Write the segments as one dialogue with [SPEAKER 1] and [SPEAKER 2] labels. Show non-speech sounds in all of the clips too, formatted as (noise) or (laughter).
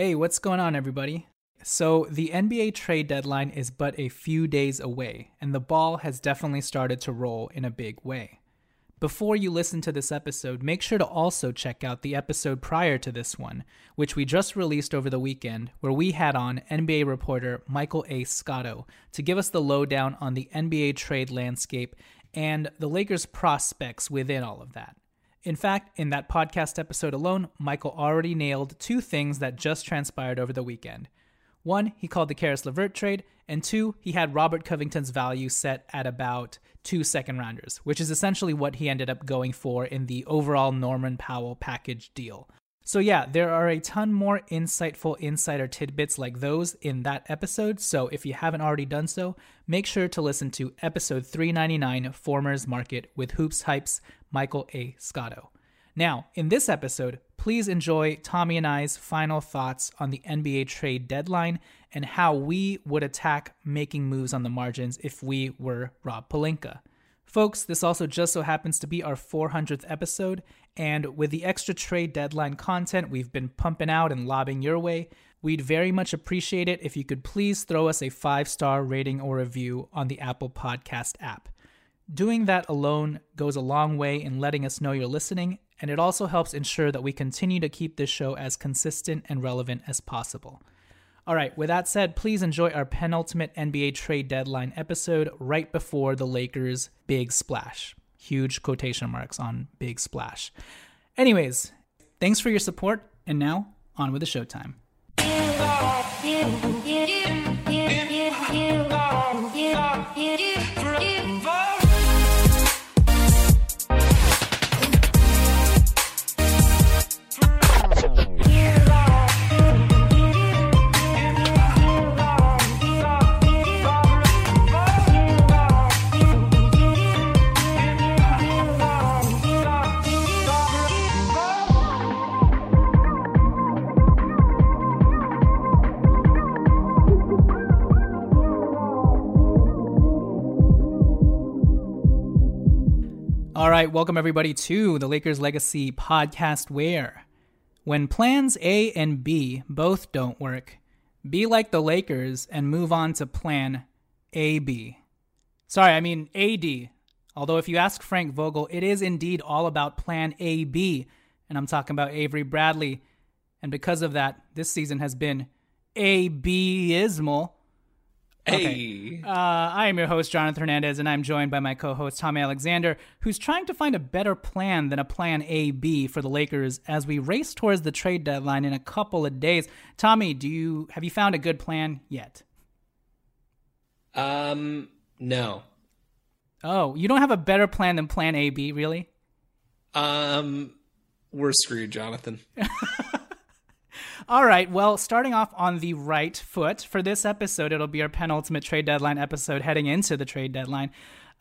[SPEAKER 1] Hey, what's going on, everybody? So, the NBA trade deadline is but a few days away, and the ball has definitely started to roll in a big way. Before you listen to this episode, make sure to also check out the episode prior to this one, which we just released over the weekend, where we had on NBA reporter Michael A. Scotto to give us the lowdown on the NBA trade landscape and the Lakers' prospects within all of that. In fact, in that podcast episode alone, Michael already nailed two things that just transpired over the weekend. One, he called the Caris LeVert trade, and two, he had Robert Covington's value set at about two second rounders, which is essentially what he ended up going for in the overall Norman Powell package deal. So, yeah, there are a ton more insightful insider tidbits like those in that episode. So, if you haven't already done so, make sure to listen to episode 399 Formers Market with HoopsHype's, Michael A. Scotto. Now, in this episode, please enjoy Tommy and I's final thoughts on the NBA trade deadline and how we would attack making moves on the margins if we were Rob Pelinka. Folks, this also just so happens to be our 400th episode, and with the extra trade deadline content we've been pumping out and lobbing your way, we'd very much appreciate it if you could please throw us a five star rating or review on the Apple Podcast app. Doing that alone goes a long way in letting us know you're listening, and it also helps ensure that we continue to keep this show as consistent and relevant as possible. All right, with that said, please enjoy our penultimate NBA trade deadline episode right before the Lakers' big splash. Huge quotation marks on big splash. Anyways, thanks for your support, and now on with the showtime. All right, welcome everybody to the Lakers Legacy podcast where when plans A and B both don't work, be like the Lakers and move on to plan AB. Sorry, I mean AD. Although if you ask Frank Vogel, it is indeed all about plan AB, and I'm talking about Avery Bradley. And because of that, this season has been abysmal.
[SPEAKER 2] Hey.
[SPEAKER 1] Uh, I am your host, Jonathan Hernandez, and I'm joined by my co host, Tommy Alexander, who's trying to find a better plan than a plan A B for the Lakers as we race towards the trade deadline in a couple of days. Tommy, do you have you found a good plan yet?
[SPEAKER 2] Um, no.
[SPEAKER 1] Oh, you don't have a better plan than plan A B, really?
[SPEAKER 2] Um, we're screwed, Jonathan. (laughs)
[SPEAKER 1] All right. Well, starting off on the right foot for this episode, it'll be our penultimate trade deadline episode heading into the trade deadline.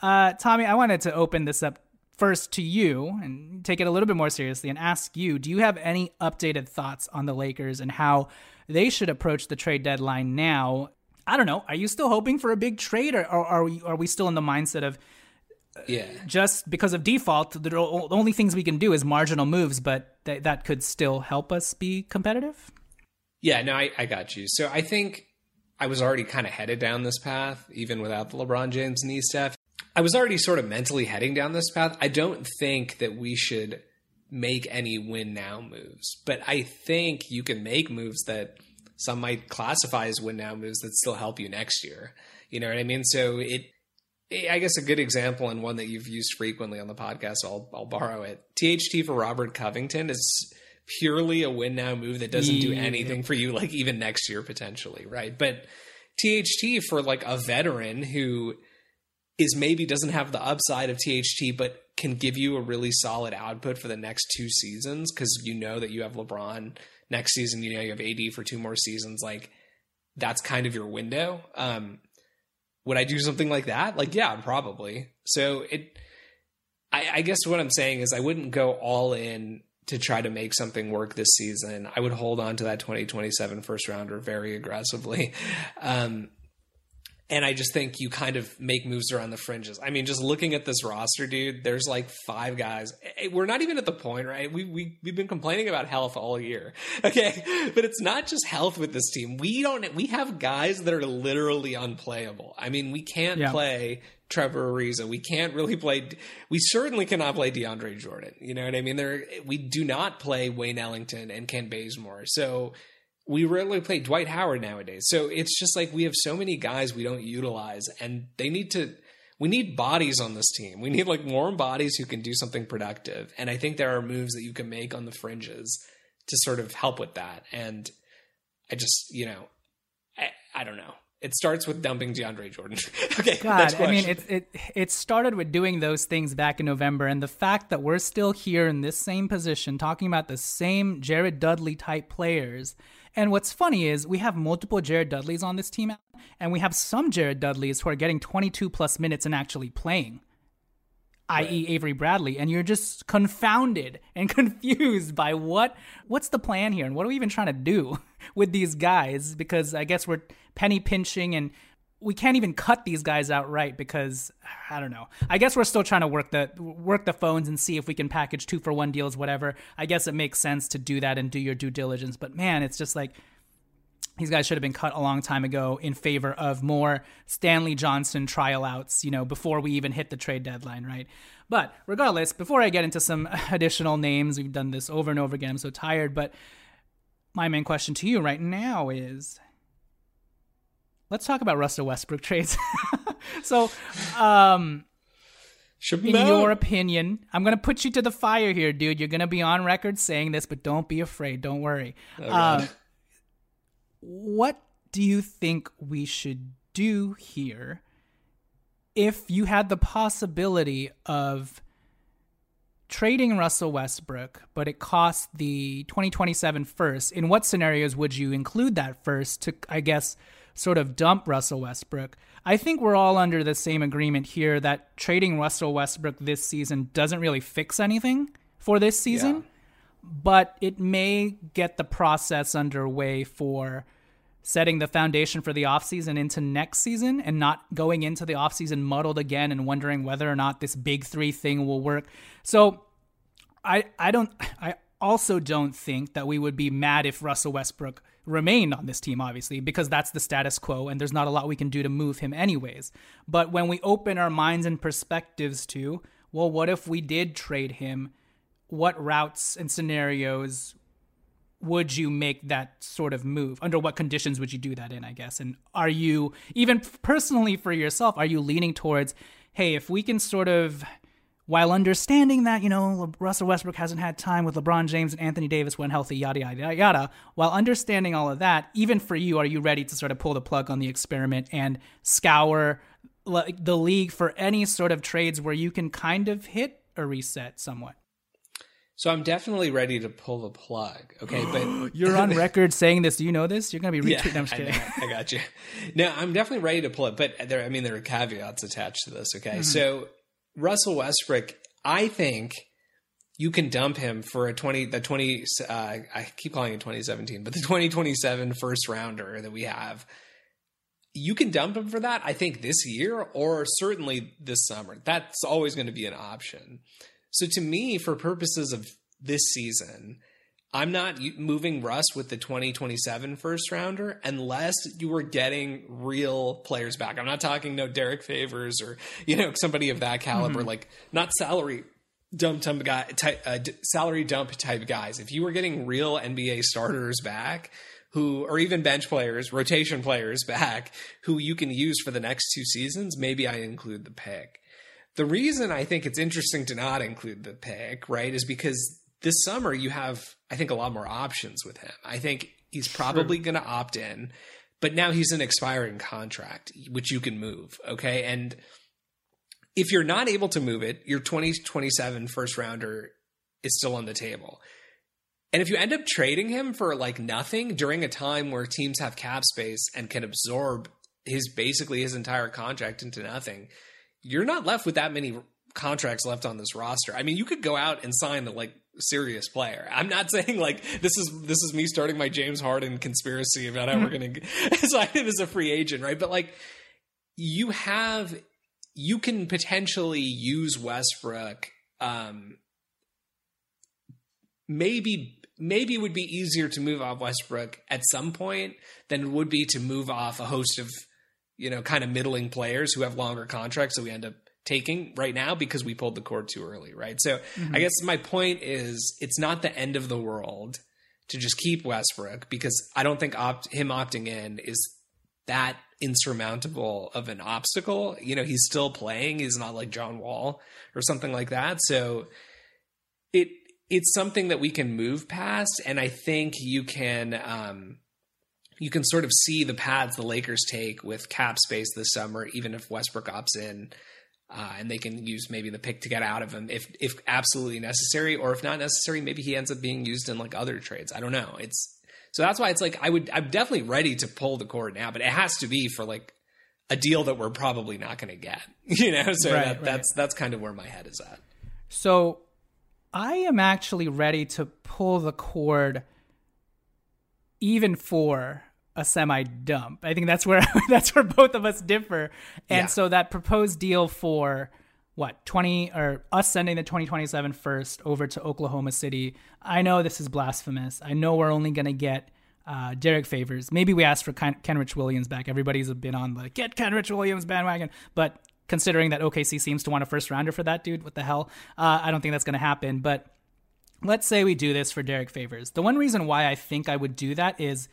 [SPEAKER 1] Uh, Tommy, I wanted to open this up first to you and take it a little bit more seriously and ask you do you have any updated thoughts on the Lakers and how they should approach the trade deadline now? I don't know. Are you still hoping for a big trade or, or are, we, are we still in the mindset of
[SPEAKER 2] Yeah.
[SPEAKER 1] just because of default, the only things we can do is marginal moves, but th- that could still help us be competitive?
[SPEAKER 2] Yeah, no, I, I got you. So I think I was already kind of headed down this path, even without the LeBron James knee stuff. I was already sort of mentally heading down this path. I don't think that we should make any win now moves, but I think you can make moves that some might classify as win now moves that still help you next year. You know what I mean? So it, I guess a good example and one that you've used frequently on the podcast, I'll, I'll borrow it. THT for Robert Covington is purely a win now move that doesn't do anything for you, like even next year potentially, right? But THT for like a veteran who is maybe doesn't have the upside of THT, but can give you a really solid output for the next two seasons because you know that you have LeBron next season. You know you have AD for two more seasons. Like that's kind of your window. Um, would I do something like that? Like, yeah, probably. So it, I, I guess what I'm saying is I wouldn't go all in to try to make something work this season. I would hold on to that 2027 first rounder very aggressively. (laughs) Um, and I just think you kind of make moves around the fringes. I mean, just looking at this roster, dude, there's like five guys. Eh, eh, we're not even at the point, right? We we we've been complaining about health all year, (laughs) okay? But it's not just health with this team. We don't. We have guys that are literally unplayable. I mean, we can't yeah. play Trevor Ariza. We can't really play. We certainly cannot play DeAndre Jordan. You know what I mean? There, we do not play Wayne Ellington and Kent Bazemore. So we rarely play Dwight Howard nowadays. So it's just like we have so many guys we don't utilize, and they need to. We need bodies on this team. We need like warm bodies who can do something productive. And I think there are moves that you can make on the fringes to sort of help with that. And I just, you know, I, I don't know. It starts with dumping DeAndre Jordan. (laughs) okay,
[SPEAKER 1] God, I mean, it it it started with doing those things back in November, and the fact that we're still here in this same position, talking about the same Jared Dudley type players and what's funny is we have multiple Jared Dudleys on this team, and we have some Jared Dudleys who are getting 22 plus minutes and actually playing, right. i.e., Avery Bradley. And you're just confounded and (laughs) confused by what what's the plan here, and what are we even trying to do (laughs) with these guys? Because I guess we're penny pinching and we can't even cut these guys outright because I don't know. I guess we're still trying to work the work the phones and see if we can package two for one deals, whatever. I guess it makes sense to do that and do your due diligence. But man, it's just like these guys should have been cut a long time ago in favor of more Stanley Johnson trial outs, you know, before we even hit the trade deadline, right? But regardless, before I get into some (laughs) additional names, we've done this over and over again. I'm so tired, but my main question to you right now is let's talk about Russell Westbrook trades. (laughs) so, um, in your opinion, I'm gonna put you to the fire here, dude. You're gonna be on record saying this, but don't be afraid. Don't worry. Oh, uh, what do you think we should do here if you had the possibility of trading Russell Westbrook, but it cost the 2027 first? In what scenarios would you include that first to, I guess, sort of dump Russell Westbrook. I think we're all under the same agreement here that trading Russell Westbrook this season doesn't really fix anything for this season, yeah. but it may get the process underway for setting the foundation for the offseason into next season and not going into the offseason muddled again and wondering whether or not this big 3 thing will work. So I I don't I also don't think that we would be mad if Russell Westbrook remain on this team, obviously, because that's the status quo and there's not a lot we can do to move him, anyways. But when we open our minds and perspectives to, well, what if we did trade him? What routes and scenarios would you make that sort of move? Under what conditions would you do that in, I guess? And are you, even personally for yourself, are you leaning towards, hey, if we can sort of while understanding that, you know, Russell Westbrook hasn't had time with LeBron James and Anthony Davis when healthy, yada, yada, yada, while understanding all of that, even for you, are you ready to sort of pull the plug on the experiment and scour the league for any sort of trades where you can kind of hit a reset somewhat?
[SPEAKER 2] So I'm definitely ready to pull the plug. Okay, but (gasps)
[SPEAKER 1] you're on record saying this. Do you know this? You're gonna be retweeting. Yeah, I'm just kidding.
[SPEAKER 2] I, I, got you. No, I'm definitely ready to pull it, but there. I mean, there are caveats attached to this. Okay, mm-hmm. so Russell Westbrook, I think you can dump him for a 20 the 20 uh, I keep calling it 2017, but the (laughs) 2027 first rounder that we have. You can dump him for that, I think, this year or certainly this summer. That's always going to be an option. So, to me, for purposes of this season, I'm not moving Russ with the 2027 first rounder unless you were getting real players back. I'm not talking no Derrick Favors or you know somebody of that caliber, mm-hmm. like not salary dump type guy, type, uh, salary dump type guys. If you were getting real NBA starters back, who or even bench players, rotation players back, who you can use for the next two seasons, maybe I include the pick. The reason I think it's interesting to not include the pick, right, is because this summer you have, I think, a lot more options with him. I think he's probably going to opt in, but now he's an expiring contract, which you can move. Okay. And if you're not able to move it, your 2027 first rounder is still on the table. And if you end up trading him for like nothing during a time where teams have cap space and can absorb his basically his entire contract into nothing, you're not left with that many contracts left on this roster. I mean, you could go out and sign the like serious player. I'm not (laughs) saying like this is this is me starting my James Harden conspiracy about how we're going (laughs) to sign him as a free agent, right? But like you have you can potentially use Westbrook um maybe maybe it would be easier to move off Westbrook at some point than it would be to move off a host of you know kind of middling players who have longer contracts so we end up taking right now because we pulled the cord too early right so mm-hmm. i guess my point is it's not the end of the world to just keep Westbrook because I don't think opt- him opting in is that insurmountable of an obstacle. You know, he's still playing. He's not like John Wall or something like that. So it it's something that we can move past, and I think you can um, you can sort of see the paths the Lakers take with cap space this summer, even if Westbrook opts in. Uh, and they can use maybe the pick to get out of him if if absolutely necessary, or if not necessary, maybe he ends up being used in like other trades. I don't know. It's so that's why it's like I would I'm definitely ready to pull the cord now, but it has to be for like a deal that we're probably not going to get. (laughs) You know, so right, that, right. that's that's kind of where my head is at.
[SPEAKER 1] So I am actually ready to pull the cord even for a semi dump. I think that's where (laughs) that's where both of us differ. And yeah. so that proposed deal for what 20 or us sending the 2027 first over to Oklahoma City. I know this is blasphemous. I know we're only going to get uh, Derrick Favors. Maybe we asked for Ken- Kenrich Williams back. Everybody's been on the get Kenrich Williams bandwagon, but considering that OKC seems to want a first rounder for that dude, what the hell? Uh, I don't think that's going to happen. But let's say we do this for Derrick Favors. The one reason why I think I would do that is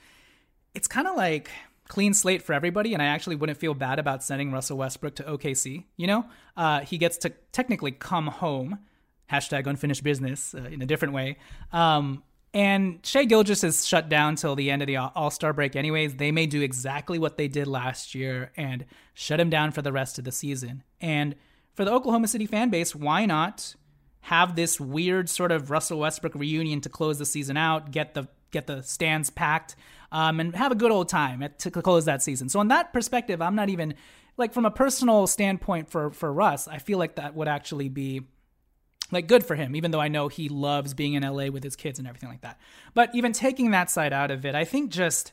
[SPEAKER 1] it's kind of like clean slate for everybody, and I actually wouldn't feel bad about sending Russell Westbrook to OKC. You know, uh, he gets to technically come home. Hashtag unfinished business uh, in a different way. Um, and Shai Gilgeous is shut down till the end of the All Star break, anyways. They may do exactly what they did last year and shut him down for the rest of the season. And for the Oklahoma City fan base, why not have this weird sort of Russell Westbrook reunion to close the season out, get the get the stands packed, um, and have a good old time at, to close that season. So, in that perspective, I'm not even like from a personal standpoint for for Russ. I feel like that would actually be like good for him, even though I know he loves being in LA with his kids and everything like that. But even taking that side out of it, I think just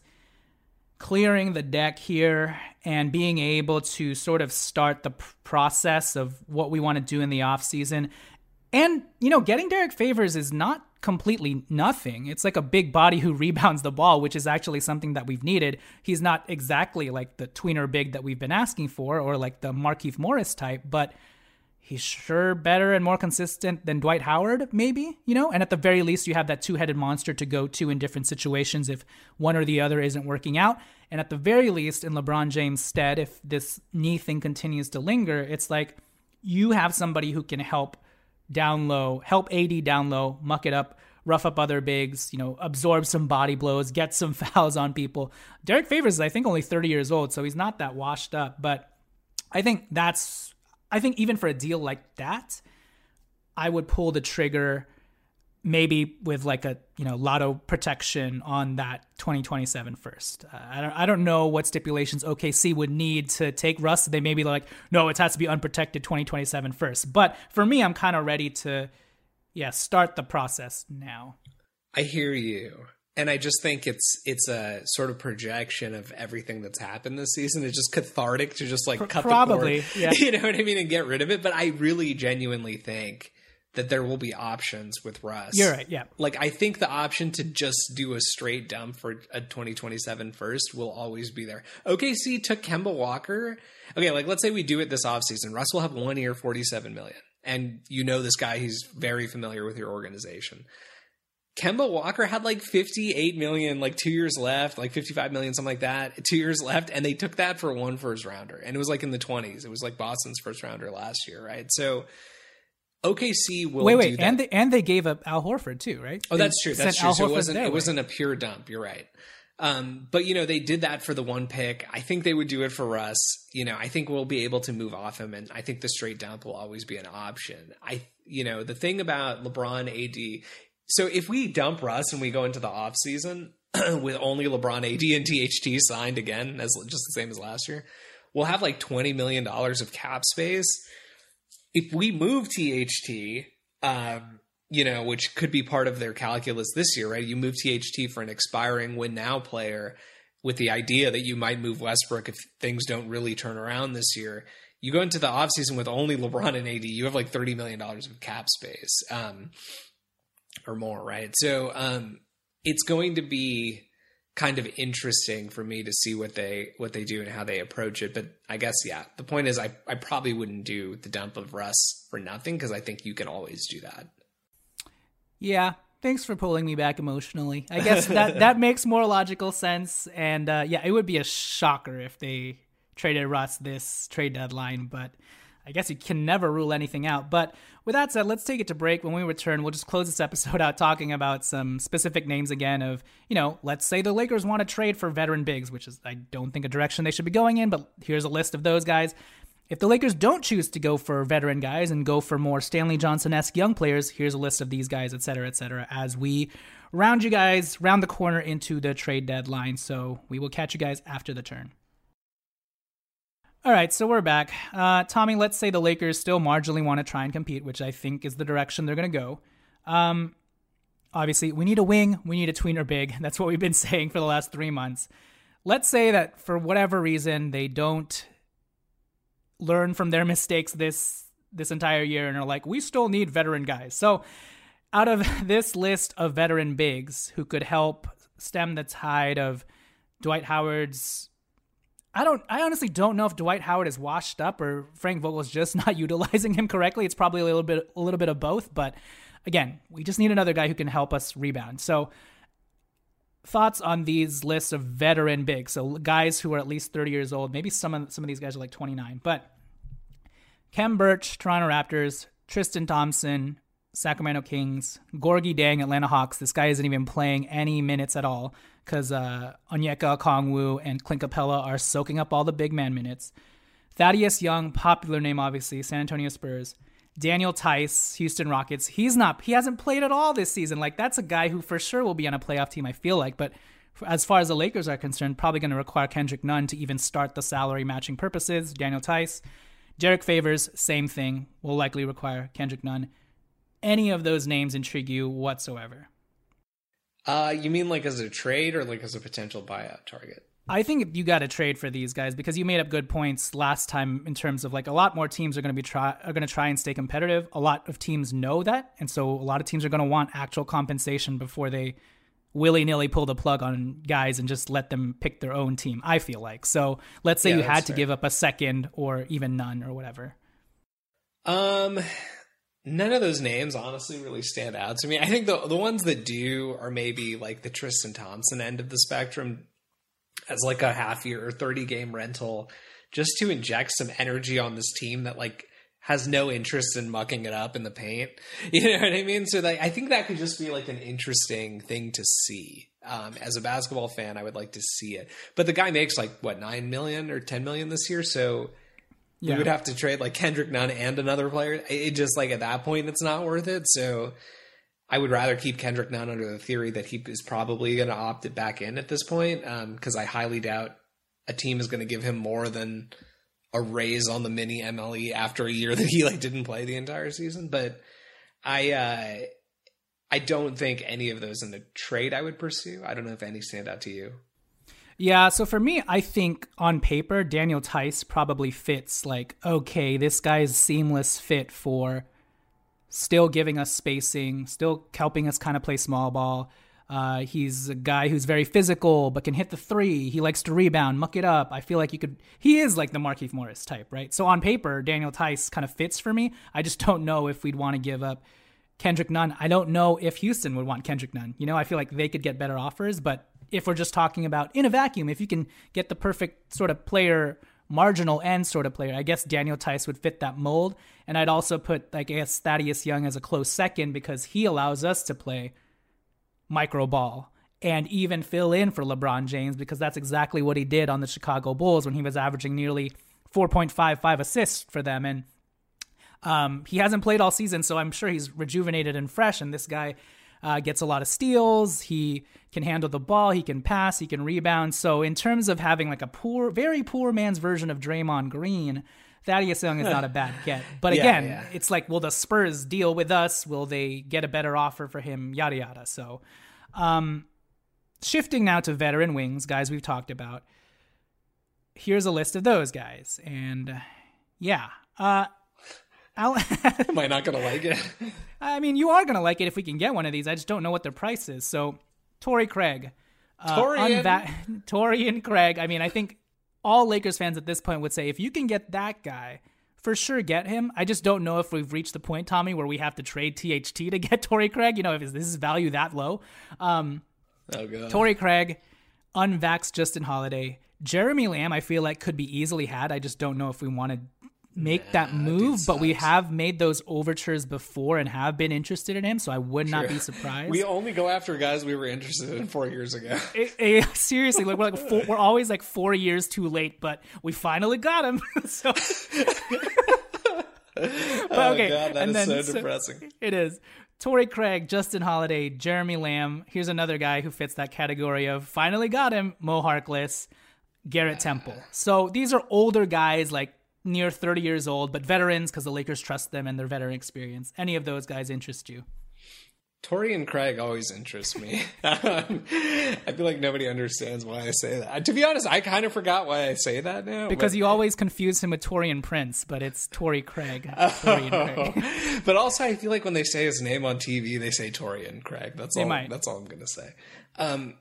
[SPEAKER 1] clearing the deck here and being able to sort of start the process of what we want to do in the off season and you know getting Derrick Favors is not completely nothing. It's like a big body who (laughs) rebounds the ball, which is actually something that we've needed. He's not exactly like the tweener big that we've been asking for or like the Markieff Morris type, but he's sure better and more consistent than Dwight Howard, maybe, you know? And at the very least, you have that two headed monster to go to in different situations if one or the other isn't working out. And at the very least, in LeBron James' stead, if this knee thing continues to linger, it's like you have somebody who can help down low, help AD down low, muck it up, rough up other bigs, you know, absorb some body blows, get some (laughs) fouls on people. Derrick Favors is, I think, only 30 years old, so he's not that washed up. But I think that's, I think even for a deal like that, I would pull the trigger maybe with like a you know lotto protection on that 2027 first. Uh, I don't I don't know what stipulations OKC would need to take Russ. They may be like, no, it has to be unprotected 2027 first. But for me, I'm kind of ready to yeah start the process now.
[SPEAKER 2] I hear you. And I just think it's it's a sort of projection of everything that's happened this season. It's just cathartic to just like cut
[SPEAKER 1] probably,
[SPEAKER 2] the cord,
[SPEAKER 1] yeah. (laughs)
[SPEAKER 2] you know what I mean, and get rid of it. But I really genuinely think that there will be options with Russ.
[SPEAKER 1] You're right. Yeah.
[SPEAKER 2] Like I think the option to just do a straight dump for a 2027 first will always be there. OKC took Kemba Walker. Okay, like let's say we do it this offseason. Russ will have one year, 47 million. And you know this guy, he's very familiar with your organization. Kemba Walker had like 58 million, like two years left, like 55 million, something like that, two years left. And they took that for one first rounder. And it was like in the 20s. It was like Boston's first rounder last year, right? So OKC will
[SPEAKER 1] wait, wait, and they and they gave up Al Horford too, right?
[SPEAKER 2] Oh, that's true. That's true. So it wasn't it wasn't a pure dump. You're right. Um, but you know, they did that for the one pick. I think they would do it for Russ. You know, I think we'll be able to move off him, and I think the straight dump will always be an option. I, you know, the thing about LeBron, AD. So if we dump Russ and we go into the off season (clears throat) with only LeBron, AD, and THT signed again, as just the same as last year, we'll have like twenty million dollars of cap space. If we move THT, um, you know, which could be part of their calculus this year, right? You move THT for an expiring win now player with the idea that you might move Westbrook if things don't really turn around this year. You go into the offseason with only LeBron and AD, you have like $30 million of cap space um, or more, right? So um, it's going to be kind of interesting for me to see what they what they do and how they approach it. But I guess yeah, the point is I I probably wouldn't do the dump of Russ for nothing because I think you can always do that.
[SPEAKER 1] Yeah, thanks for pulling me back emotionally. I guess that (laughs) that makes more logical sense. And uh, yeah, it would be a shocker if they traded Russ this trade deadline, but I guess you can never rule anything out. But with that said, let's take it to break. When we return, we'll just close this episode out talking about some specific names again of, you know, let's say the Lakers want to trade for veteran bigs, which is I don't think a direction they should be going in, but here's a list of those guys. If the Lakers don't choose to go for veteran guys and go for more Stanley Johnson esque young players, here's a list of these guys, et cetera, et cetera, as we round you guys round the corner into the trade deadline. So we will catch you guys after the turn. All right, so we're back. Uh, Tommy, let's say the Lakers still marginally want to try and compete, which I think is the direction they're going to go. Um, obviously, we need a wing, we need a tweener big. (laughs) That's what we've been (laughs) saying for the last three months. Let's say that for whatever reason they don't learn from their (laughs) mistakes this this entire year and are like, we still need veteran guys. So out of this list of veteran bigs who could help stem the tide of Dwight Howard's I don't I honestly don't know if Dwight Howard is washed up or Frank Vogel's just (laughs) not utilizing him correctly. It's probably a little bit a little bit of both, but again, we just need another guy who can help us rebound. So thoughts on these lists of veteran bigs, so guys who are at least 30 years old. Maybe some of some of these guys are like 29, but Khem Birch, Toronto Raptors, Tristan Thompson, Sacramento Kings, Gorgui Dieng, Atlanta Hawks. This guy isn't even playing any minutes at all because uh, Onyeka Okongwu and Clint Capela are soaking up all the big man minutes. Thaddeus Young, popular name obviously, San Antonio Spurs. Daniel Theis, Houston Rockets. He's not. He hasn't played at all this season. Like that's a guy who for sure will be on a playoff team. I feel like, but as far as the Lakers are concerned, probably going to require Kendrick Nunn to even start the salary matching purposes. Daniel Theis, Derrick Favors, same thing. Will likely require Kendrick Nunn. Any of those names intrigue you whatsoever?
[SPEAKER 2] Uh, you mean like as a trade or like as a potential buyout target?
[SPEAKER 1] I think you got to trade for these guys because you made up good points last time in terms of like a lot more teams are going to be try are going to try and stay competitive. A lot of teams know that, and so a lot of teams are going to want actual compensation before they willy nilly pull the plug on guys and just let them pick their own team. I feel like so. Let's say yeah, you had to fair. give up a second or even none or whatever.
[SPEAKER 2] Um, none of those names honestly really stand out to me. I think the the ones that do are maybe like the Tristan Thompson end of the spectrum as like a half year or 30 game rental just to inject some energy on this team that like has no interest in mucking it up in the paint. (laughs) You know what I mean? So like I think that could just be like an interesting thing to see. Um, as a basketball fan, I would like to see it. But the guy makes like what nine million or ten million this year, so yeah. we would have to trade like Kendrick Nunn and another player. It just like at that point, it's not worth it. So I would rather keep Kendrick Nunn under the theory that he is probably going to opt it back in at this point because um, I highly doubt a team is going to give him more than a raise on the mini MLE after a year that he like didn't play the entire season. But I uh, I don't think any of those in the trade I would pursue. I don't know if any stand out to you.
[SPEAKER 1] Yeah, so for me, I think on paper, Daniel Theis probably fits like, okay, this guy's seamless fit for still giving us spacing, still helping us kind of play small ball. Uh, he's a guy who's very physical, but can hit the three. He likes to rebound, muck it up. I feel like you could. He is like the Markieff Morris type, right? So on paper, Daniel Theis kind of fits for me. I just don't know if we'd want to give up Kendrick Nunn. I don't know if Houston would want Kendrick Nunn. You know, I feel like they could get better offers, but if we're just talking about in a vacuum, if you can get the perfect sort of player marginal end sort of player. I guess Daniel Theis would fit that mold. And I'd also put, like, I guess Thaddeus Young as a close second because he allows us to play micro ball and even fill in for LeBron James because that's exactly what he did on the Chicago Bulls when he was averaging nearly 4.55 assists for them. And um, he hasn't played all season, so I'm sure he's rejuvenated and fresh. And this guy uh, gets a lot of steals. He can handle the ball. He can pass. He can rebound. So in terms of having like a poor, very poor man's version of Draymond Green, Thaddeus Young is not a bad (laughs) get. But
[SPEAKER 2] Yeah,
[SPEAKER 1] again,
[SPEAKER 2] yeah.
[SPEAKER 1] it's like, will the Spurs deal with us? Will they get a better offer for him? Yada yada. So, um, shifting now to veteran wings, guys we've talked about. Here's a list of those guys, and yeah, uh, (laughs)
[SPEAKER 2] Am I not gonna like it? (laughs)
[SPEAKER 1] I mean, you are gonna like it if we can get one of these. I just don't know what their price is. So, Torrey Craig, uh,
[SPEAKER 2] Torian.
[SPEAKER 1] unva- (laughs) Torian Craig. I mean, I think all Lakers fans at this point would say if you can get that guy, for sure get him. I just don't know if we've reached the point, Tommy, where we have to trade THT to get Torrey Craig. You know, if this is value that low. Um,
[SPEAKER 2] Oh god.
[SPEAKER 1] Torrey Craig, unvaxxed Justin Holiday, Jeremy Lamb. I feel like could be easily had. I just don't know if we want to make that move. But we have made those overtures before and have been interested in him, so I would not be (laughs) surprised.
[SPEAKER 2] we only go after guys we were interested in four years ago. (laughs)
[SPEAKER 1] Seriously, like we're like four, we're always like four years too late, but we finally got him. (laughs) so, but oh, okay,
[SPEAKER 2] Oh god, that
[SPEAKER 1] and
[SPEAKER 2] is
[SPEAKER 1] then
[SPEAKER 2] so depressing.
[SPEAKER 1] It is. Torrey Craig, Justin Holiday, Jeremy Lamb. Here's another guy who fits that category of finally got him, Mo Harkless, Garrett Temple. So these are older guys, like near 30 years old, but veterans because the Lakers trust them and their veteran experience. Any of those guys interest you?
[SPEAKER 2] Tori and Craig always interest me. (laughs) I feel like nobody understands why I say that. To be honest, I kind of forgot why I say that now.
[SPEAKER 1] Because
[SPEAKER 2] but,
[SPEAKER 1] you always confuse him with Taurean Prince, but it's Torrey Craig. (laughs) Torian Craig. (laughs)
[SPEAKER 2] but also, I feel like when they say his name on TV, they say Tori and Craig. That's all.
[SPEAKER 1] might.
[SPEAKER 2] That's all I'm gonna say. Um,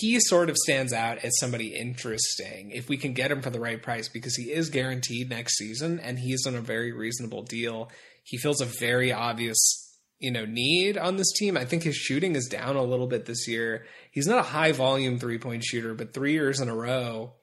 [SPEAKER 2] he sort of stands out as somebody interesting if we can get him for the right price because he is guaranteed next season and he's on a very reasonable deal. He feels a very obvious you know need on this team. I think his shooting is down a little bit this year. He's not a high volume three point shooter, but three years in a row,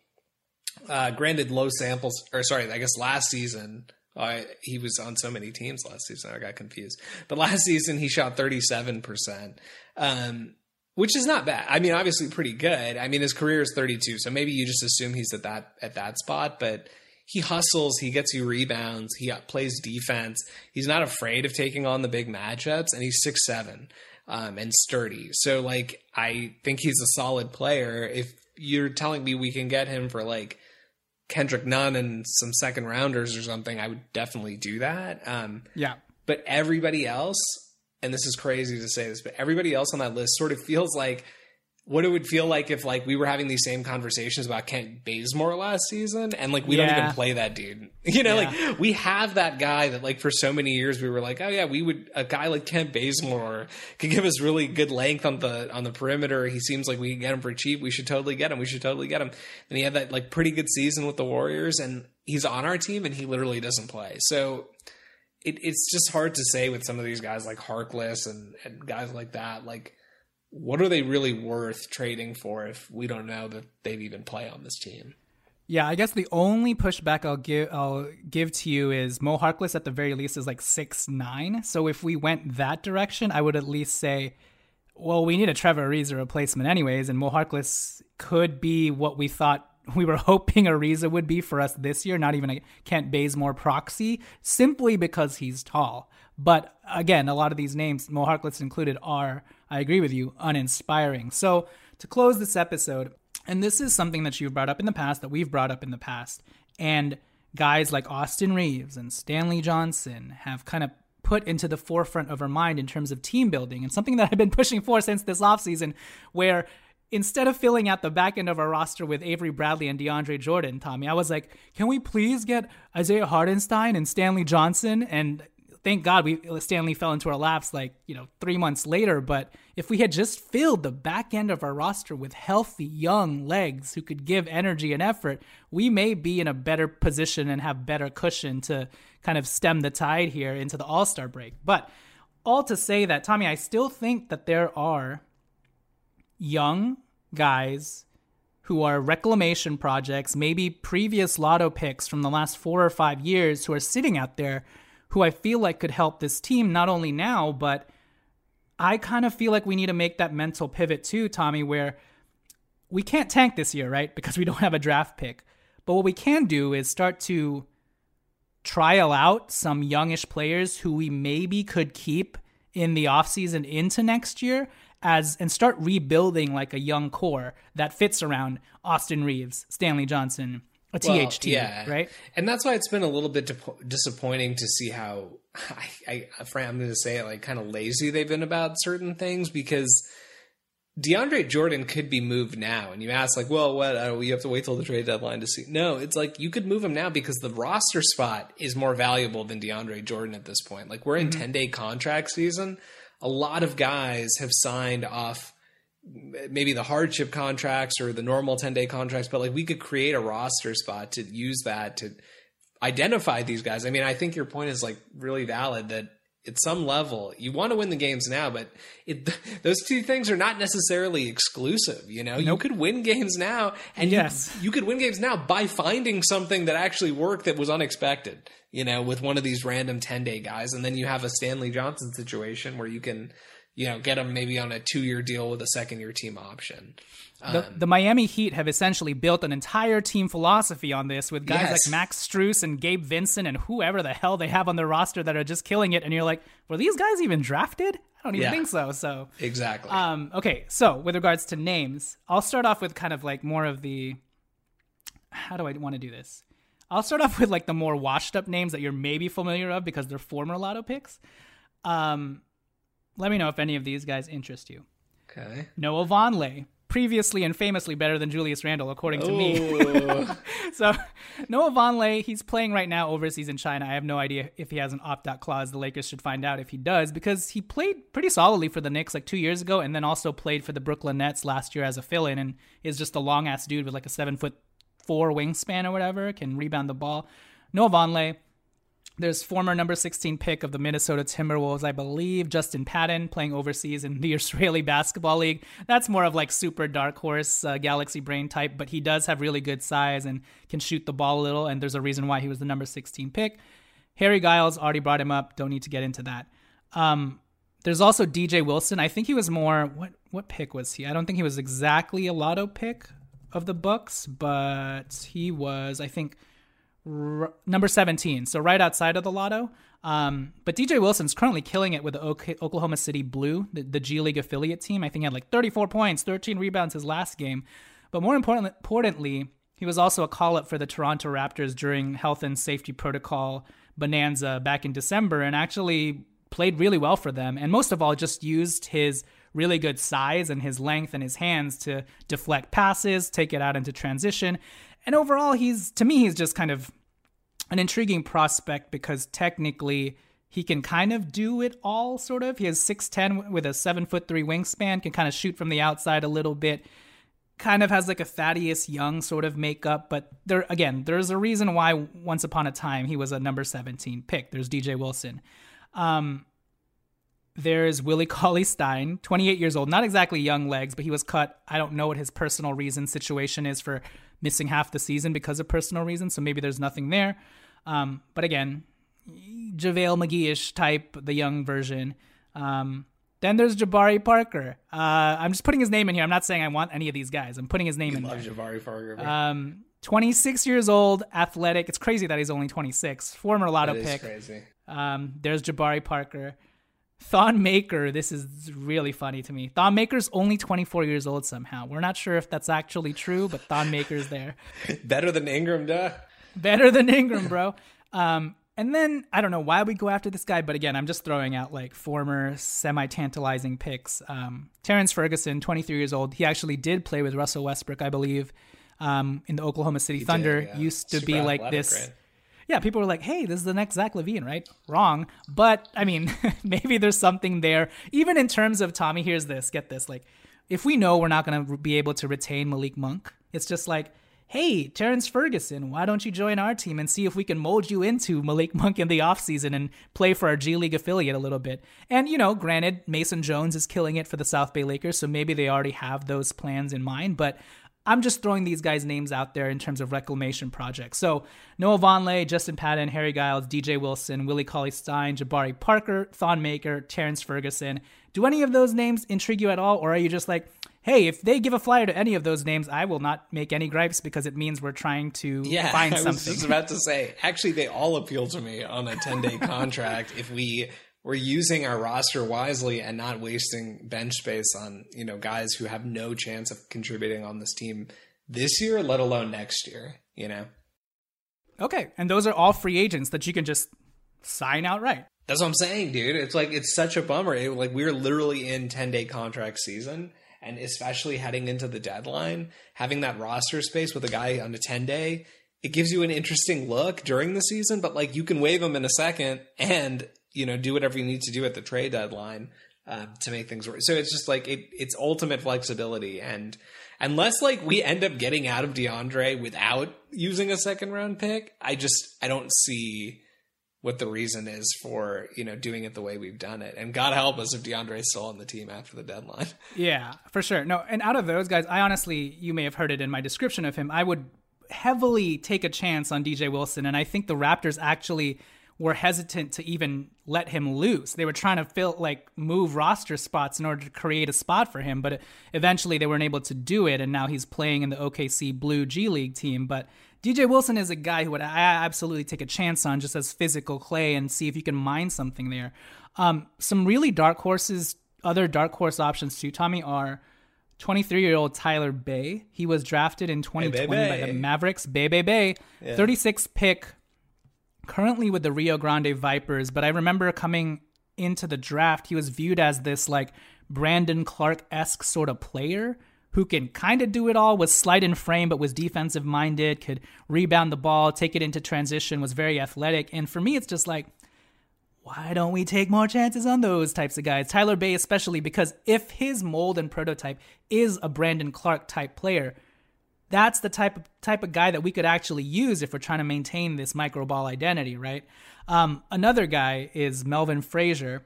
[SPEAKER 2] uh, granted low samples, or sorry, I guess last season uh, he was on so many teams last season. I got confused, but last season he shot thirty seven percent. Um, which is not bad. I mean, obviously pretty good. I mean, his career is 32, so maybe you just assume he's at that at that spot, but he hustles, he gets you rebounds, he plays defense. He's not afraid of taking on the big matchups, and he's six seven um, and sturdy. So, like, I think he's a solid player. If you're telling me we can get him for like Kendrick Nunn and some second rounders or something, I would definitely do that. Um,
[SPEAKER 1] Yeah.
[SPEAKER 2] but everybody else, and this is crazy to say this, but everybody else on that list sort of (laughs) feels like what it would feel like if like we were having these same conversations about Kent Bazemore last season, and like we don't even play that dude. (laughs) You know,
[SPEAKER 1] Yeah.
[SPEAKER 2] like we have that guy that like for so many years we were like, oh yeah, we would a guy like Kent Bazemore could give us really good length on the on the perimeter. He seems like we can get him for cheap. We should totally get him. We should totally get him. And he had that like pretty good season with the Warriors, and he's on our team, and he literally doesn't play. So it, it's just hard to say with some of these guys like Harkless and, and guys like that. Like, what are they really worth trading for if we don't know that they've even play on this team?
[SPEAKER 1] Yeah, I guess the only pushback I'll give I'll give to you is Mo Harkless at the very least is like six nine. So if we went that direction, I would at least say, well, we need a Trevor Ariza replacement anyways, and Mo Harkless could be what we thought we were (laughs) hoping Ariza would be for us this year, not even a Kent Bazemore proxy, simply because he's tall. But again, a lot of these names, Mo included, are, I agree with you, uninspiring. So to close this episode, and this is something that you've brought up in the past, that we've brought up in the past, and guys like Austin Reaves and Stanley Johnson have kind of put into the forefront of our mind in terms of team building and something that I've been pushing for since this offseason, where instead of filling out the back end of our roster with Avery Bradley and DeAndre Jordan, Tommy, I was like, can we please get Isaiah Hartenstein and Stanley Johnson? And thank God we Stanley fell into our laps like, you know, three months later. But if we had just filled the back end of our roster with healthy young legs who could give energy and effort, we may be in a better position and have better cushion to kind of stem the tide here into the All Star break. But all to say that, Tommy, I still think that there are young guys who are reclamation projects, maybe previous lotto picks from the last four or five years who are sitting out there who I feel like could help this team not only now, but I kind of feel like we need to make that mental pivot too, Tommy, where we can't tank this year, right? (laughs) Because we don't have a draft pick. But what we can do is start to trial out some youngish players who we maybe could keep in the offseason into next year as and start rebuilding like a young core that fits around Austin Reaves, Stanley Johnson, a
[SPEAKER 2] Well,
[SPEAKER 1] THT,
[SPEAKER 2] yeah.
[SPEAKER 1] right?
[SPEAKER 2] And that's why it's been a little bit dip- disappointing to see how (laughs) I, I I'm going to say it like kind of lazy they've been about certain things because DeAndre Jordan could be moved now, and you ask like, well, what? Uh, you have to wait till the trade deadline to see. No, it's like you could move him now because the roster spot is more valuable than DeAndre Jordan at this point. Like we're in 10 day contract season. A lot of guys have signed off maybe the hardship contracts or the normal 10 day contracts, but like we could create a roster spot to use that to identify these guys. I mean, I think your point is like really valid that at some level you want to win the games now, but it, (laughs) those two things are not necessarily exclusive. You know, you could win games now and you-
[SPEAKER 1] Yes.
[SPEAKER 2] you, could win games now by finding something that actually worked that was unexpected, you know, with one of these random 10 day guys. And then you have a Stanley Johnson situation where you can, you know, get him maybe on a two year deal with a second year team option.
[SPEAKER 1] The, the Miami Heat have essentially built an entire team philosophy on this with guys
[SPEAKER 2] Yes.
[SPEAKER 1] like Max Strus and Gabe Vincent and whoever the hell they have on their roster that are just killing it. And you're like, were these guys even drafted? I don't even
[SPEAKER 2] Yeah.
[SPEAKER 1] think so. So,
[SPEAKER 2] Exactly.
[SPEAKER 1] um, okay. So, with regards to names, I'll start off with kind of like more of the. How do I want to do this? I'll start off (laughs) with like the more washed up names that you're maybe familiar of because they're former Lotto picks. Um, let me know if any of these guys interest you.
[SPEAKER 2] okay.
[SPEAKER 1] Noah Vonleh, previously and famously better than Julius Randle, according to me.
[SPEAKER 2] Ooh. (laughs)
[SPEAKER 1] So Noah Vonleh, he's playing right now overseas in China. I have no idea if he has an opt-out clause. The Lakers should find out if he does because he played pretty solidly for the Knicks like two years ago, and then also played for the Brooklyn Nets last year as a fill-in, and is just a long-ass dude with like a seven foot four wingspan or whatever, can rebound the ball. Noah Vonleh. There's former number 16 pick of the Minnesota Timberwolves, I believe, Justin Patton, playing overseas in the (laughs) Israeli Basketball League. That's more of like super dark horse, uh, galaxy brain type, but he does have really good size and can shoot the ball a little, and there's a reason why he was the number 16 pick. Harry Giles already brought him up. Don't need to get into that. Um, there's also DJ Wilson. I think he was more what what pick was he? I don't think he was exactly a lotto pick of the Bucks, but he was I think r- number 17, so right outside of the lotto. Um, but DJ Wilson's currently killing it with the OK- Oklahoma City Blue, the, the G League affiliate team. I think he had like 34 points, 13 rebounds his last game. But more important, importantly, he was also a call up for the Toronto Raptors during health and safety protocol bonanza back in December and actually played really well for them. And most of all, just used his really good size and his length and his hands to deflect passes, take it out into transition. And overall, he's to me, he's just kind of an intriguing prospect because technically he can kind of do it all sort of. He has 6'10 with a 7 foot 3 wingspan can kind of shoot from the outside a little bit kind of has like a thaddeus young sort of makeup but there again there's a reason why once upon a time he was a number 17 pick. There's dj wilson. Um there's Willie (laughs) Cauley Stein, 28 years old, not exactly young legs, but he was cut. I don't know what his personal reason situation is for missing half the season because of personal reasons, so maybe there's nothing there. Um, but again, JaVale McGee-ish type, the young version. Um, then there's Jabari Parker. Uh, I'm just putting his name in here. I'm not saying I want any of these guys. I'm putting his name in
[SPEAKER 2] Love
[SPEAKER 1] there.
[SPEAKER 2] Jabari Parker.
[SPEAKER 1] Um, 26 years old, athletic. It's crazy that he's only 26. Former Lotto pick.
[SPEAKER 2] crazy.
[SPEAKER 1] Um, there's Jabari Parker. Thon Maker, this is really funny to me. Thon Maker's only 24 years old somehow. We're not sure if that's actually true, but Thon Maker's there. (laughs)
[SPEAKER 2] Better than Ingram, duh.
[SPEAKER 1] Better than Ingram, bro. Um, and then I don't know why we go after this guy, but again, I'm just throwing out like former semi tantalizing picks. Um, Terrence Ferguson, 23 years old. He actually did play with Russell Westbrook, I believe, um, in the Oklahoma City Thunder.
[SPEAKER 2] yeah.
[SPEAKER 1] Used to
[SPEAKER 2] Super
[SPEAKER 1] be like this.
[SPEAKER 2] right?
[SPEAKER 1] Yeah, people were like, "Hey, this is the next Zach LaVine, right?" Wrong, but I mean, (laughs) maybe there's something there. Even in terms of Tommy, here's this. Get this. Like, if we know we're not going to be able to retain Malik Monk, it's just like, "Hey, Terrence Ferguson, why don't you join our team and see if we can mold you into Malik Monk in the offseason and play for our G League affiliate a little bit?" And you know, granted, Mason Jones is killing it for the South Bay Lakers, so maybe they already have those plans in mind, but I'm just throwing these guys' names out there in terms of reclamation projects. So Noah Vonleh, Justin Patton, Harry Giles, DJ Wilson, Willie Cauley Stein, Jabari Parker, Thon Maker, Terrence Ferguson. Do any of those names intrigue you at all? Or are you just like, hey, if they give a flyer to any of those names, I will not make any gripes because it means we're trying to
[SPEAKER 2] yeah,
[SPEAKER 1] find (laughs)
[SPEAKER 2] I was just about to say, (laughs) actually, they all appeal to me on a 10 day (laughs) contract if we were using our roster wisely and not wasting bench space on, you know, guys who have no chance of contributing on this team this year, let alone next year, you know?
[SPEAKER 1] Okay. And those are all free agents that you can just sign outright.
[SPEAKER 2] That's what I'm saying, dude. It's like, it's such a bummer. It, like, we're literally in 10 day contract season. And especially heading into the deadline, having that roster space with a guy on a 10 day, it gives you an interesting look during the season, but like you can waive him in a second and you know do whatever you need to do at the trade deadline uh, to make things work. So it's just like it, it's ultimate flexibility, and unless like we end up getting out of DeAndre without using a second round pick, I just I don't see what the reason is for you know doing it the way we've done it. And God help us if DeAndre's still on the team after the deadline. (laughs)
[SPEAKER 1] Yeah, for sure. No, and out of those guys, I honestly, you may have heard it in my description of him. I would heavily take a chance on DJ Wilson, and I think the Raptors actually were hesitant to even let him loose. They were trying to fill like move roster spots in order to create a spot for him, but eventually they weren't able to do it and now he's playing in the OKC Blue G League team, but DJ Wilson is a guy who would I absolutely take a chance on just as physical clay and see if you can mine something there. Um, some really dark horses, other dark horse options too, Tommy, are 23 year old Tyler Bey. He was drafted in 2020
[SPEAKER 2] Bay,
[SPEAKER 1] by the Mavericks. Bay, Bay, Bay. 36 pick, currently with the Rio Grande Vipers. But I remember coming into the draft, he was viewed as this like Brandon Clarke esque sort of player who can kind of do it all, was slight in frame, but was defensive minded, could rebound the ball, take it into transition, was very athletic. And for me, it's just like, why don't we take more chances on those types of guys? Tyler Bey, especially because if his mold and prototype is a Brandon Clarke type player, that's the type of type of guy that we could actually use if we're trying to maintain this micro ball identity, right? Um, another guy is Melvin Frazier,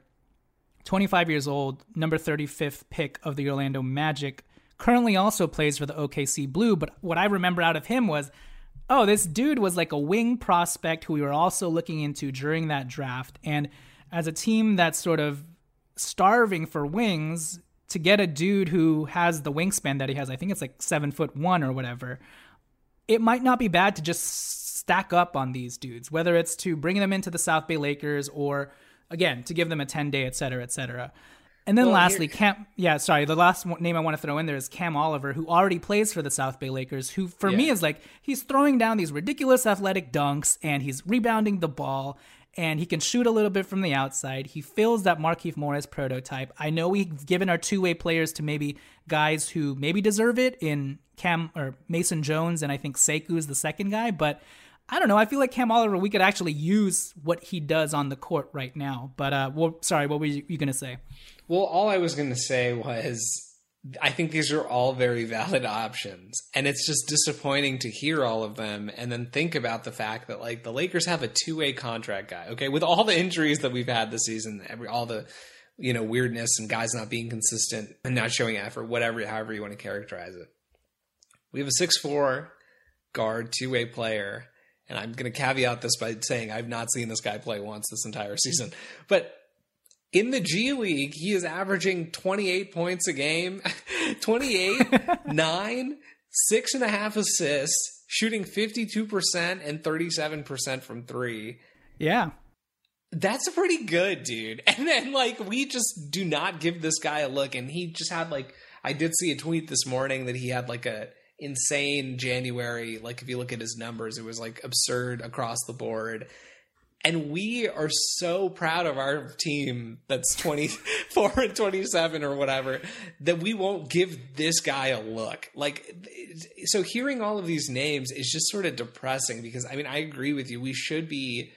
[SPEAKER 1] 25 years old, number 35th pick of the Orlando Magic. Currently also plays for the OKC Blue, but what I remember out of him was oh, this dude was like a wing prospect who we were also looking into during that draft. And as a team that's sort of starving for wings, to get a dude who has the wingspan that he has, I think it's like seven foot one or whatever, it might not be bad to just stack up on these dudes, whether it's to bring them into the South Bay Lakers or, again, to give them a 10 day, et cetera, et cetera. And then
[SPEAKER 2] Well,
[SPEAKER 1] lastly,
[SPEAKER 2] here-
[SPEAKER 1] Cam. Yeah, sorry. The last name I want to throw in there is Cam Oliver, who already plays for the South Bay Lakers. Who, for me, is like he's throwing down these ridiculous athletic dunks and he's rebounding the ball and he can shoot a little bit from the outside. He fills that Markieff Morris prototype. I know we've given our two way players to maybe guys who maybe deserve it in Cam or Mason Jones, and I think Sekou is the second guy, but. I don't know. I feel like Cam Oliver, we could actually use what he does on the court right now. But uh, well, sorry, what were you, you going to say?
[SPEAKER 2] Well, all I was going to say was I think these are all very valid options. And it's just disappointing to hear all of them and then think about the fact that like the Lakers have a two-way contract guy. Okay, with all the injuries that we've had this season, every all the you know weirdness and guys not being consistent and not showing effort, whatever however you want to characterize it. We have a six four guard two-way player and I'm going to caveat this by saying I've not seen this guy play once this entire season. But in the G League, he is averaging 28 points a game, (laughs) 28, (laughs) 9, six and a half assists, shooting 52% and 37% from three.
[SPEAKER 1] Yeah.
[SPEAKER 2] That's pretty good, dude. (laughs) And then, like, we just do not give this guy a look. And he just had, like, I did see a tweet this morning that he had, like, a insane January. Like, if you look at his numbers, it was, like, absurd across the board. And we are so proud of our team that's 24 and 27 or whatever that we won't give this guy a look. Like, so hearing all of these names is just sort of depressing because, I mean, I agree with you. We should be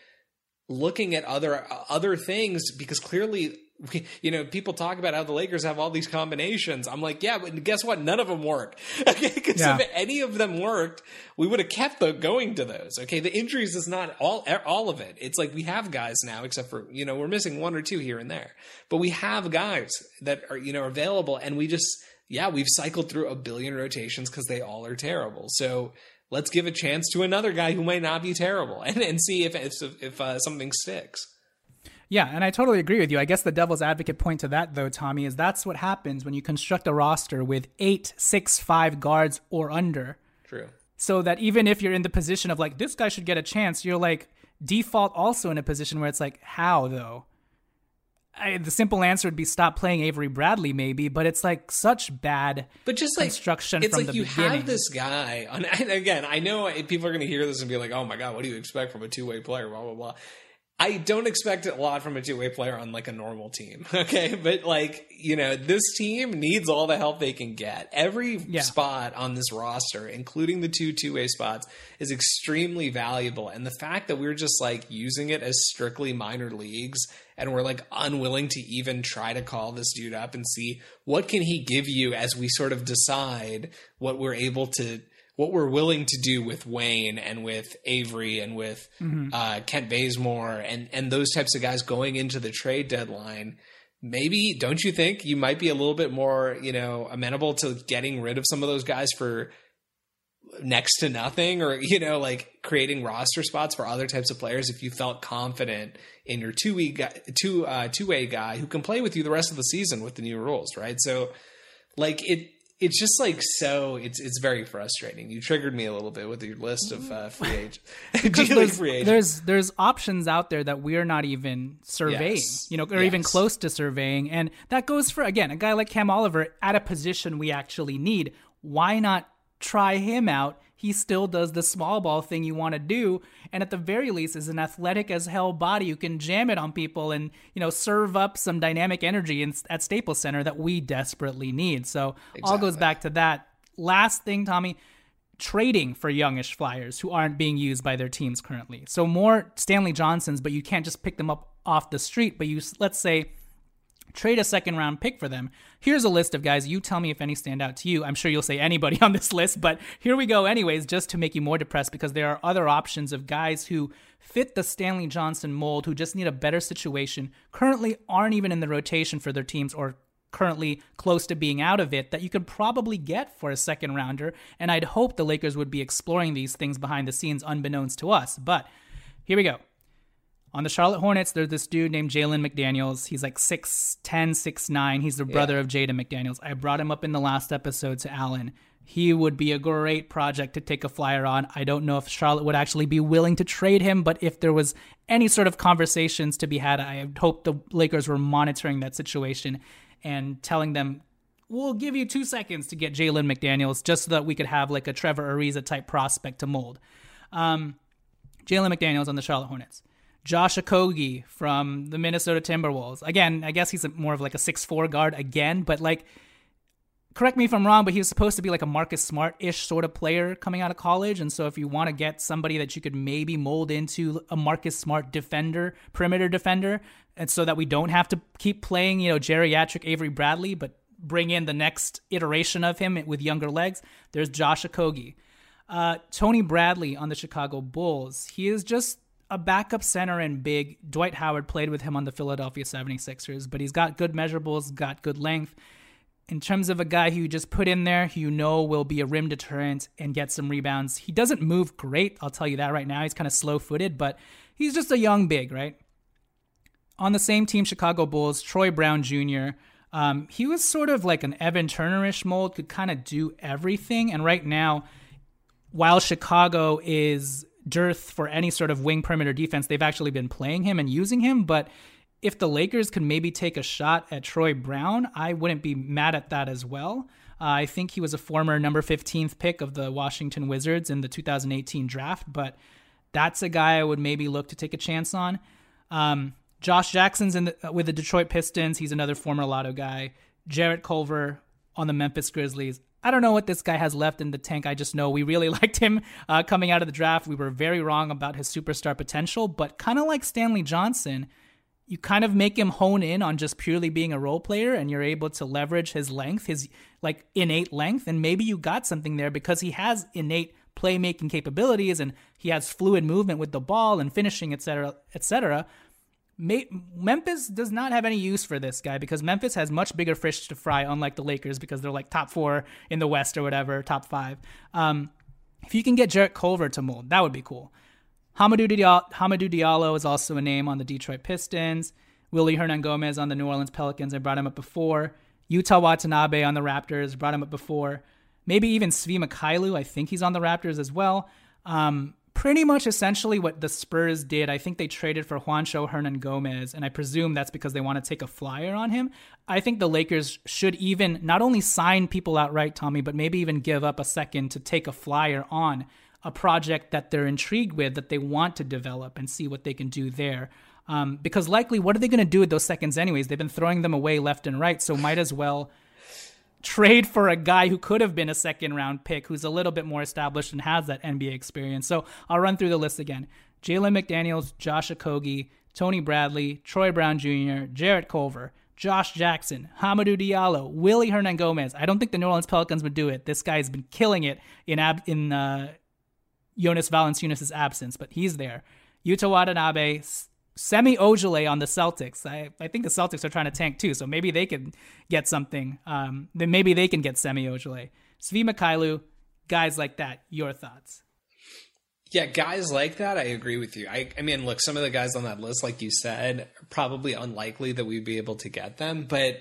[SPEAKER 2] looking at other other things because clearly (laughs) we, you know people talk about how the Lakers have all these combinations. I'm like, yeah, but guess what? None of them work. (laughs) Okay, because
[SPEAKER 1] Yeah.
[SPEAKER 2] if any of them worked, we would have kept the, going to those. Okay, the injuries is not all all of it. It's like we have guys now, except for you know we're missing one or two here and there, but we have guys that are you know available, and we just yeah, we've cycled through a billion rotations because they all are terrible. So let's give a chance to another guy who might not be terrible (laughs) and, and see if if, if uh, something sticks.
[SPEAKER 1] Yeah, and I totally agree with you. I guess the devil's advocate point to that, though, Tommy, is that's what happens when you construct a roster with eight, six, five guards or under.
[SPEAKER 2] True.
[SPEAKER 1] So that even if you're in the position of like, this guy should get a chance, you're like default also in a position where it's like, how though? I, the simple answer would be stop playing Avery Bradley, maybe, but it's like such bad
[SPEAKER 2] but just like
[SPEAKER 1] construction
[SPEAKER 2] it's
[SPEAKER 1] from
[SPEAKER 2] like you
[SPEAKER 1] beginning.
[SPEAKER 2] have this guy on (laughs) and again i know people are going to hear this and be like oh my god what do you expect from a two-way player blah blah blah i don't expect a lot from a two-way player on like a normal team (laughs) okay? But like you know this team needs all the help they can get. Every
[SPEAKER 1] Yeah.
[SPEAKER 2] spot on this roster including the two two-way spots is extremely valuable. And the fact that we're just like using it as strictly minor leagues and we're like unwilling to even try to call this dude up and see what can he give you as we sort of decide what we're able to what we're willing to do with Wayne and with Avery and with uh, Kent Bazemore and and those types of guys going into the trade deadline. Maybe don't you think you might be a little bit more you know amenable to getting rid of some of those guys for next to nothing or you know like creating roster spots for other types of players if you felt confident in your two way guy, two uh two way guy who can play with you the rest of the season with the new rules right so like it it's just like so it's it's very frustrating you triggered me a little bit with your list of uh, free agents (laughs) (laughs)
[SPEAKER 1] there's,
[SPEAKER 2] free agents
[SPEAKER 1] there's there's options out there that we're not even surveying,
[SPEAKER 2] Yes.
[SPEAKER 1] you know, or even close to surveying, and that goes for again a guy like Cam Oliver at a position we actually need. Why not try him out? He still does the small ball thing you want to do, and at the very least is an athletic as hell body who can jam it on people and you know serve up some dynamic energy in, at Staples Center that we desperately need. So all goes back to that. Last thing, Tommy, trading for youngish flyers who aren't being used by their teams currently. So more Stanley Johnsons, but you can't just pick them up off the street. But you let's say trade a second round pick for them. Here's a list of guys. You tell me if any stand out to you. I'm sure you'll say anybody on this (laughs) list, but here we go, anyways, just to make you more depressed because there are other options of guys who fit the Stanley Johnson mold, who just need a better situation, currently aren't even in the rotation for their teams or currently close to being out of it that you could probably get for a second rounder. And I'd hope the Lakers would be exploring these things behind the scenes unbeknownst to us. But here we go. On the Charlotte Hornets, there's this dude named Jalen McDaniels. He's like 6'10, 6'9. He's the brother of Jaden McDaniels. I brought him up in the last episode to Alan. He would be a great project to take a flyer on. I don't know if Charlotte would actually be willing to trade him, but if there was any sort of conversations to be had, I hope the Lakers were monitoring that situation and telling them, we'll give you two seconds to get Jalen McDaniels just so that we could have like a Trevor Ariza type prospect to mold. Um, Jalen McDaniels on the Charlotte Hornets. Josh Okogie from the Minnesota Timberwolves. Again, I guess he's a, more of like a six four guard again, but like, correct me if I'm wrong, but he was supposed to be like a Marcus Smart ish sort of player coming out of college. And so if you want to get somebody that you could maybe mold into a Marcus Smart defender, perimeter defender, and so that we don't have to keep playing, you know, geriatric Avery Bradley, but bring in the next iteration of him with younger legs, there's Josh Okogie. Uh, Tony Bradley on the Chicago Bulls. He is just a backup center and big. Dwight Howard played with him on the Philadelphia 76ers, but he's got good measurables, got good length. In terms of a guy who you just put in there, who you know will be a rim deterrent and get some rebounds, he doesn't move great. I'll tell you that right now. He's kind of slow footed, but he's just a young big, right? On the same team, Chicago Bulls, Troy Brown Jr. Um, he was sort of like an Evan Turnerish mold, could kind of do everything. And right now, while Chicago is dearth for any sort of wing perimeter defense, they've actually been playing him and using him. But if the Lakers could maybe take a shot at Troy Brown, I wouldn't be mad at that as well. Uh, I think he was a former number 15th pick of the Washington Wizards in the 2018 draft, but that's a guy I would maybe look to take a chance on. Um, Josh Jackson's in the, with the Detroit Pistons. He's another former Lotto guy. Jarrett Culver on the Memphis Grizzlies. I don't know what this guy has left in the tank. I just know we really (laughs) liked him uh, coming out of the draft. We were very wrong about his superstar potential, but kind of like Stanley Johnson, you kind of make him hone in on just purely being a role player and you're able to leverage his length, his like innate length, and maybe you got something there because he has innate playmaking capabilities and he has fluid movement with the ball and finishing, etc., etc. Memphis does not have any use for this guy because Memphis has much bigger fish to fry, unlike the Lakers, because they're like top four in the West or whatever, top five. Um, if you can get Jarrett Culver to mold, that would be cool. Hamidou Diallo, Hamidou Diallo is also a name on the Detroit Pistons. Willy Hernangomez on the New Orleans Pelicans. I brought him up before. Yuta Watanabe on the Raptors. Brought him up before. Maybe even Svi Mykhailiuk. I think he's on the Raptors as well. Um, pretty much essentially what the Spurs did. I think they traded for Juancho Hernangomez, and I presume that's because they want to take a flyer on him. I think the Lakers should even not only sign people outright, Tommy, but maybe even give up a second to take a flyer on a project that they're intrigued with, that they want to develop and see what they can do there. Um, because likely, what are they going to do with those seconds anyways? They've been throwing them away left and right, so might as well trade for a guy who could have been a second round pick who's a little bit more established and has that NBA experience. So I'll run through the list again. Jalen McDaniels, Josh Okogie, Tony Bradley, Troy Brown Jr., Jarrett Culver, Josh Jackson, Hamidou Diallo, Willy Hernangomez. I don't think the New Orleans Pelicans would do it. This guy's been killing it in ab- in uh, Jonas Valanciunas' absence, but he's there. Yuta Watanabe, Semi Ojeleye on the Celtics. I, I think the Celtics are trying to tank too, so maybe they can get something. Um, then maybe they can get Semi Ojeleye. Svi Mykhailiuk, guys like that. Your thoughts?
[SPEAKER 2] Yeah, guys like that, I agree with you. I, I mean, look, some of the guys on that list, like you said, probably unlikely that we'd be able to get them. But,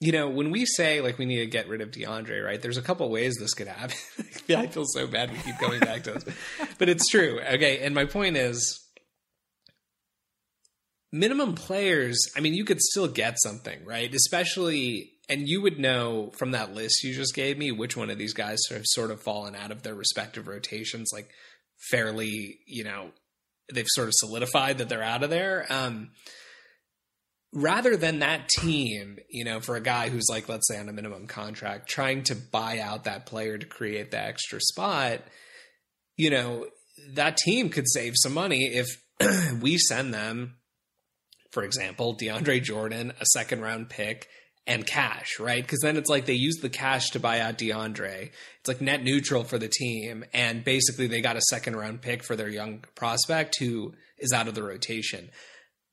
[SPEAKER 2] you know, when we say like we need to get rid of DeAndre, right, there's a couple ways this could happen. (laughs) I feel so bad we keep coming back to this, but it's true. Okay. And my point is, minimum players, I mean, you could still get something, right? Especially, and you would know from that list you just gave me which one of these guys have sort of fallen out of their respective rotations, like fairly, you know, they've sort of solidified that they're out of there. Um, rather than that team, you know, for a guy who's like, let's say on a minimum contract, trying to buy out that player to create the extra spot, you know, that team could save some money if (clears throat) we send them for example, DeAndre Jordan, a second round pick, and cash, right? Because then it's like they use the cash to buy out DeAndre. It's like net neutral for the team. And basically, they got a second round pick for their young prospect who is out of the rotation.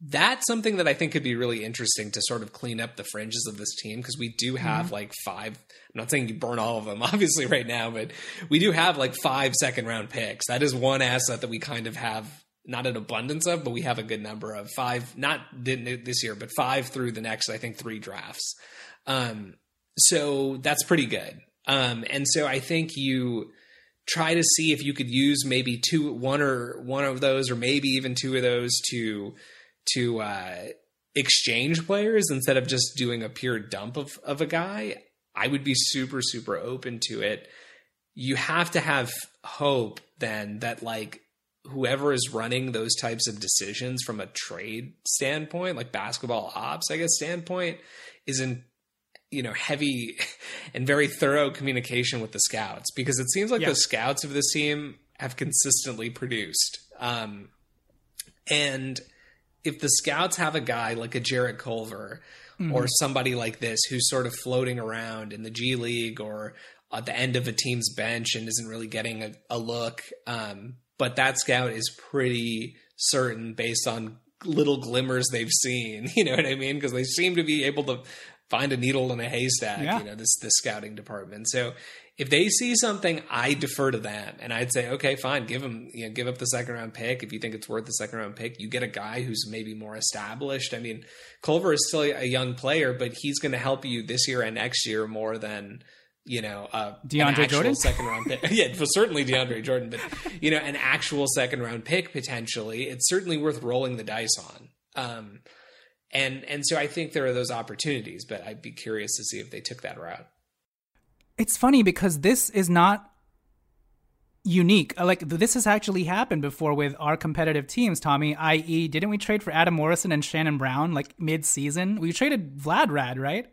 [SPEAKER 2] That's something that I think could be really interesting to sort of clean up the fringes of this team because we do have mm-hmm. like five. I'm not saying you burn all of them, (laughs) obviously, right now, but we do have like five second round picks. That is one asset that we kind of have not an abundance of, but we have a good number of five, not this year, but five through the next, I think, three drafts. Um, so that's pretty good. Um, and so I think you try to see if you could use maybe two, one or one of those, or maybe even two of those to to uh, exchange players instead of just doing a pure dump of of a guy. I would be super super open to it. You have to have hope then that like whoever is running those types of decisions from a trade standpoint, like basketball ops, I guess standpoint, is in you know heavy (laughs) and very thorough communication with the scouts because it seems like yeah. the scouts of this team have consistently produced. Um, and if the scouts have a guy like a Jarrett Culver mm-hmm. or somebody like this who's sort of floating around in the G League or at the end of a team's bench and isn't really getting a, a look, um, but that scout is pretty certain based on little glimmers they've seen. (laughs) You know what I mean? Because they seem to be able to find a needle in a haystack. Yeah. You know this this scouting department. So if they see something, I defer to them, and I'd say, okay, fine, give them, you know, give up the second round pick if you think it's worth the second round pick. You get a guy who's maybe more established. I mean, Culver is still a young player, but he's going to help you this year and next year more than you know, uh,
[SPEAKER 1] DeAndre Jordan,
[SPEAKER 2] second round pick. (laughs) yeah, well, certainly DeAndre Jordan, but you know, an actual second round pick potentially. It's certainly worth rolling the dice on. Um, and and so I think there are those opportunities, but I'd be curious to see if they took that route.
[SPEAKER 1] It's funny because this is not unique. Uh, like this has actually happened before with our competitive teams, Tommy. I.e., didn't we trade for Adam Morrison and Shannon Brown like mid season? We traded Vlad Rad, right?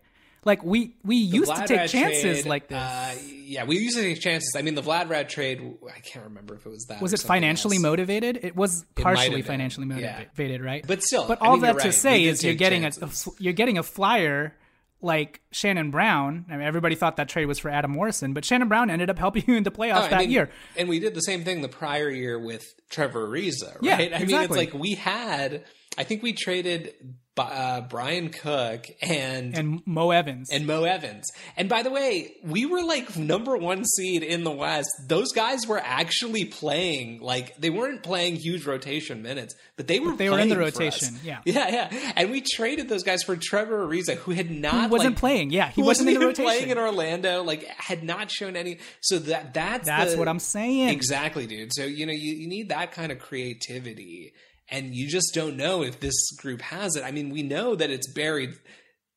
[SPEAKER 1] Like we we used to take chances
[SPEAKER 2] trade,
[SPEAKER 1] like this.
[SPEAKER 2] Uh, yeah, we used to take chances. I mean, the Vlad Rad trade. I can't remember if it was that.
[SPEAKER 1] Was it financially else. motivated? It was partially it financially motivated, yeah. right?
[SPEAKER 2] But still,
[SPEAKER 1] but all that right. to say is you're getting a, a, you're getting a flyer like Shannon Brown. I mean, everybody thought that trade was for Adam Morrison, but Shannon Brown ended up (laughs) helping you in the playoffs oh, that
[SPEAKER 2] mean,
[SPEAKER 1] year.
[SPEAKER 2] And we did the same thing the prior year with Trevor Ariza, right?
[SPEAKER 1] Yeah,
[SPEAKER 2] I
[SPEAKER 1] exactly.
[SPEAKER 2] mean, it's like we had I think we traded uh, Brian Cook and
[SPEAKER 1] and Mo Evans
[SPEAKER 2] and Mo Evans. And by the way, we were like number one seed in the West. Those guys were actually playing like they weren't playing huge rotation minutes, but they were. But
[SPEAKER 1] they were in the rotation. Yeah, (laughs)
[SPEAKER 2] yeah, yeah. And we traded those guys for Trevor Ariza, who had not
[SPEAKER 1] who wasn't
[SPEAKER 2] like,
[SPEAKER 1] playing. Yeah, he wasn't,
[SPEAKER 2] wasn't
[SPEAKER 1] in the rotation.
[SPEAKER 2] playing in Orlando. Like had not shown any. So that that's
[SPEAKER 1] that's
[SPEAKER 2] the,
[SPEAKER 1] what I'm saying.
[SPEAKER 2] Exactly, dude. So you know you, you need that kind of creativity and you just don't know if this group has it. I mean, we know that it's buried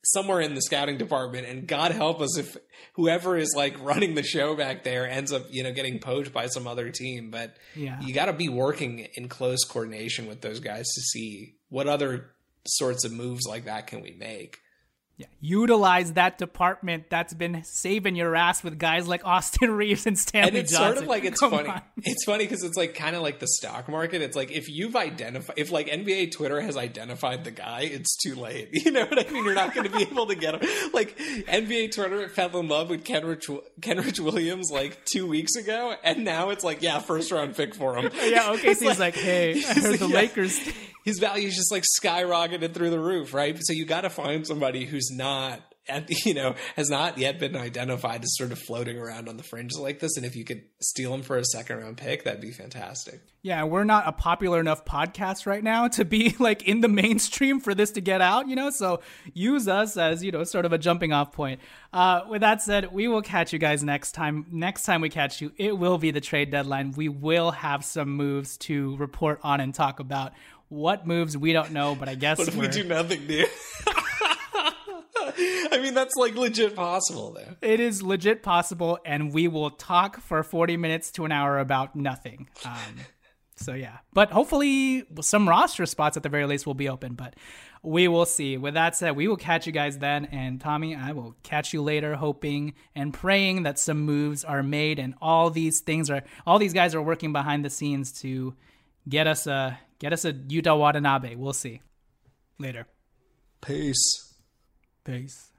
[SPEAKER 2] somewhere in the scouting department and god help us if whoever is like running the show back there ends up you know getting poached by some other team but
[SPEAKER 1] yeah.
[SPEAKER 2] you got to be working in close coordination with those guys to see what other sorts of moves like that can we make
[SPEAKER 1] yeah, utilize that department that's been saving your ass with guys like Austin (laughs) Reaves and Stanley
[SPEAKER 2] and it's
[SPEAKER 1] Johnson.
[SPEAKER 2] sort of like it's (laughs)
[SPEAKER 1] Come
[SPEAKER 2] funny.
[SPEAKER 1] on.
[SPEAKER 2] It's funny because it's like kind of like the stock market. It's like if you've identified, if like NBA Twitter has identified the guy, it's too late. (laughs) You know what I mean? You're not going to be able to get him. Like NBA Twitter fell in love with Kenrich Kenrich Williams like two weeks ago, and now it's like yeah, first round pick for him.
[SPEAKER 1] yeah, okay. So he's like, hey, I heard the
[SPEAKER 2] yeah.
[SPEAKER 1] Lakers.
[SPEAKER 2] His value is just like skyrocketed through the roof, right? So you got to find somebody who's not at, the, (laughs) you know, has not yet been identified as sort of floating around on the fringes like this. And if you could steal him for a second round pick, that'd be fantastic.
[SPEAKER 1] Yeah, we're not a popular enough podcast right now to be (laughs) like in the mainstream for this to get out, you know? So use us as, you know, sort of a jumping off point. Uh, with that said, we will catch you guys next time. Next time we catch you, it will be the trade deadline. We will have some moves to report on and talk about. What moves we don't know, but I guess
[SPEAKER 2] what if we do nothing, dude? (laughs) I mean, that's like legit possible, though.
[SPEAKER 1] It is legit possible, and we will talk for 40 minutes to an hour about nothing. Um, (laughs) so, yeah. But hopefully, some roster spots at the very least will be open, but we will see. With that said, we will catch you guys then. And Tommy, I will catch you later, hoping and praying that some moves are made and all these things are, all these guys are working behind the scenes to get us a, Get us a Yuta Watanabe. We'll see. Later.
[SPEAKER 2] Peace.
[SPEAKER 1] Peace.